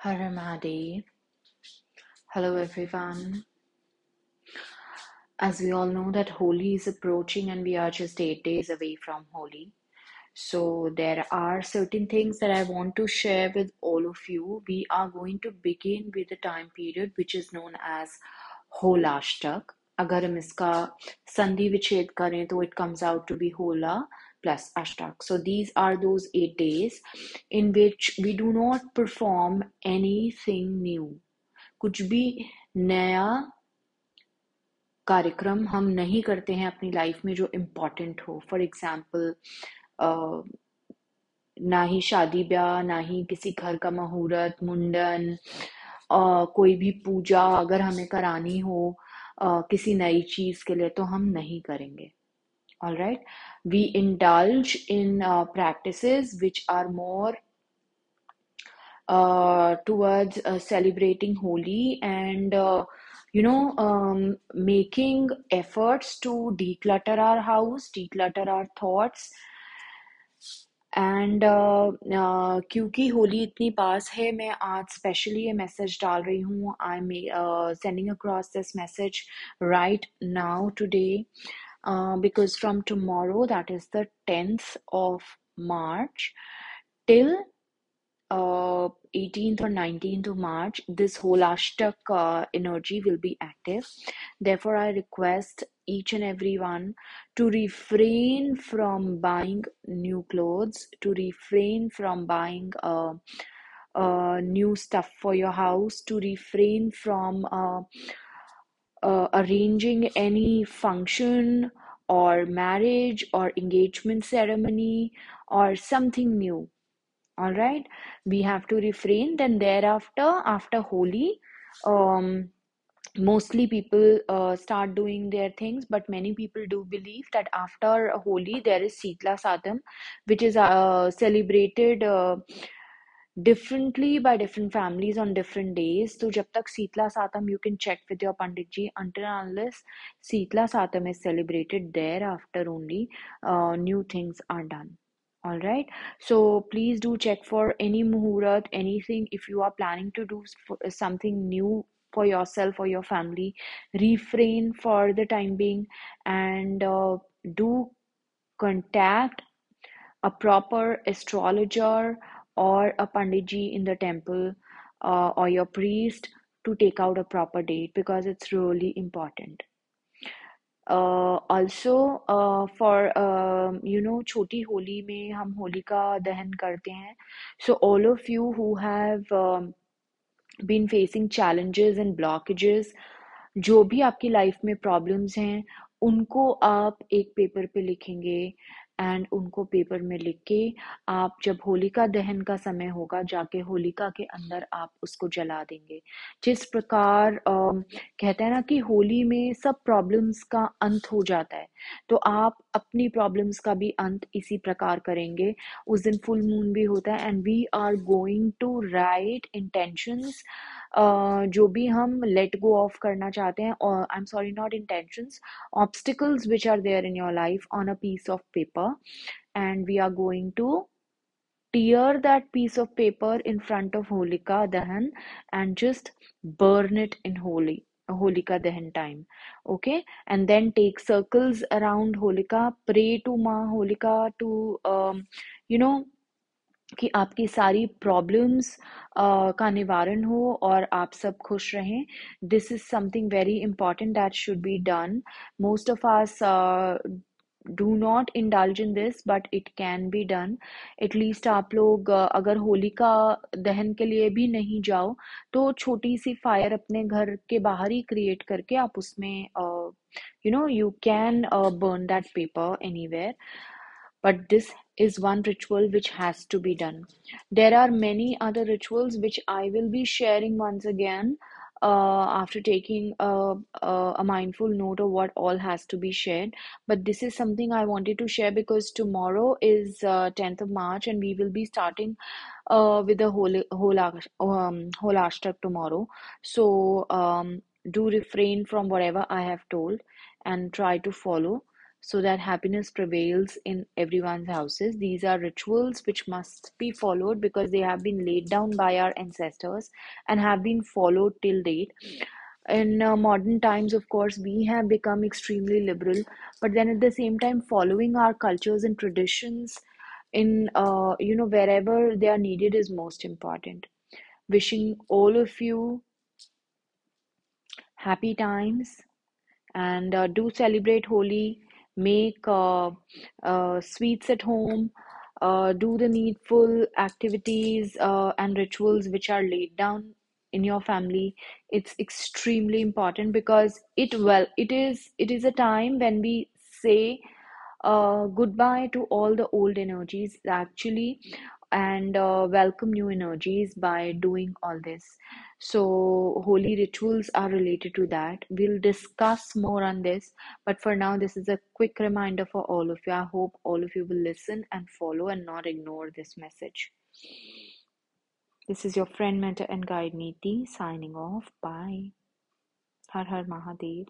Har Har Mahadev. Hello everyone. As we all know that Holi is approaching and we are just eight days away from Holi. So there are certain things that I want to share with all of you. We are going to begin with the time period which is known as Holashtak. अगर हम इसका संधि विच्छेद करें तो it comes out to be Hola Plus Ashtak. So these are those eight days in which we do not perform anything new. कुछ भी नया कार्यक्रम हम नहीं करते हैं अपनी लाइफ में जो इम्पोर्टेंट हो फॉर एग्ज़ाम्पल ना ही शादी ब्याह ना ही किसी घर का मुहूर्त मुंडन अ, कोई भी पूजा अगर हमें करानी हो अ, किसी नई चीज़ के लिए तो हम नहीं करेंगे all right. We indulge in uh, practices which are more uh, towards uh, celebrating Holi and uh, you know um, making efforts to declutter our house declutter our thoughts. And uh, uh, क्योंकि होली इतनी पास है मैं आज specially ये message डाल रही हूँ। I am sending across this message right now today because from tomorrow that is the 10th of march till uh, 18th or 19th of March, this Holashtak uh, energy will be active. Therefore, I request each and every one to refrain from buying new clothes, to refrain from buying uh, uh, new stuff for your house, to refrain from uh, arranging any function or marriage or engagement ceremony or something new. All right? We have to refrain. Then thereafter after holi um mostly people uh, start doing their things. But many people do believe that after holi there is sitla satam which is uh, celebrated uh, differently by different families on different days. so jab tak sitla satam you can check with your pandit ji until unless sitla satam is celebrated thereafter only uh, new things are done. All right? So please do check for any muhurat anything. If you are planning to do something new for yourself or your family refrain for the time being and uh, do contact a proper astrologer or a panditji in the temple uh, or your priest to take out a proper date because it's really important uh, also uh, for um, you know छोटी होली में हम होली का दहन करते हैं so all of you who have um, been facing challenges and blockages जो भी आपकी लाइफ में प्रॉब्लम्स हैं उनको आप एक पेपर पे लिखेंगे एंड उनको पेपर में लिख के आप जब होलिका दहन का समय होगा, जाके होलिका के अंदर आप उसको जला देंगे। जिस प्रकार कहते हैं ना कि होली में सब प्रॉब्लम्स का अंत हो जाता है तो आप अपनी प्रॉब्लम्स का भी अंत इसी प्रकार करेंगे। उस दिन फुल मून भी होता है and we are going to write intentions जो भी हम लेट गो ऑफ़ करना चाहते हैं और I am sorry not intentions obstacles which are there in your life on a piece of paper and we are going to tear that piece of paper in front of Holika Dahan and just burn it in holy Holika Dahan time. Okay, and then take circles around Holika, pray to Ma Holika to um, you know कि आपकी सारी problems का निवारण हो और आप सब खुश रहें। This is something very important that should be done most of us do not indulge in this but it can be done at least आप लोग uh, अगर होली का दहन के लिए भी नहीं जाओ तो छोटी सी फायर अपने घर के बाहर ही क्रिएट करके आप उसमें you know you can burn that paper anywhere but this is one ritual which has to be done. There are many other rituals which I will be sharing once again uh, after taking a, a, a mindful note of what all has to be shared. But this is something I wanted to share because tomorrow is uh, 10th of March and we will be starting uh, with the whole whole um, Holashtak tomorrow. So um, do refrain from whatever I have told and try to follow so that happiness prevails in everyone's houses. These are rituals which must be followed because they have been laid down by our ancestors and have been followed till date. In uh, modern times, of course, we have become extremely liberal, but then at the same time, following our cultures and traditions in uh, you know wherever they are needed is most important. Wishing all of you happy times and uh, do celebrate Holi. Make uh, uh, sweets at home. Uh, do the needful activities and rituals which are laid down in your family. It's extremely important because it well it is it is a time when we say uh, goodbye to all the old energies actually and uh, welcome new energies by doing all this. So, Holi rituals are related to that. We'll discuss more on this, but for now, this is a quick reminder for all of you. I hope all of you will listen and follow and not ignore this message. This is your friend, mentor, and guide Neeti signing off. Bye. Har Har Mahadev.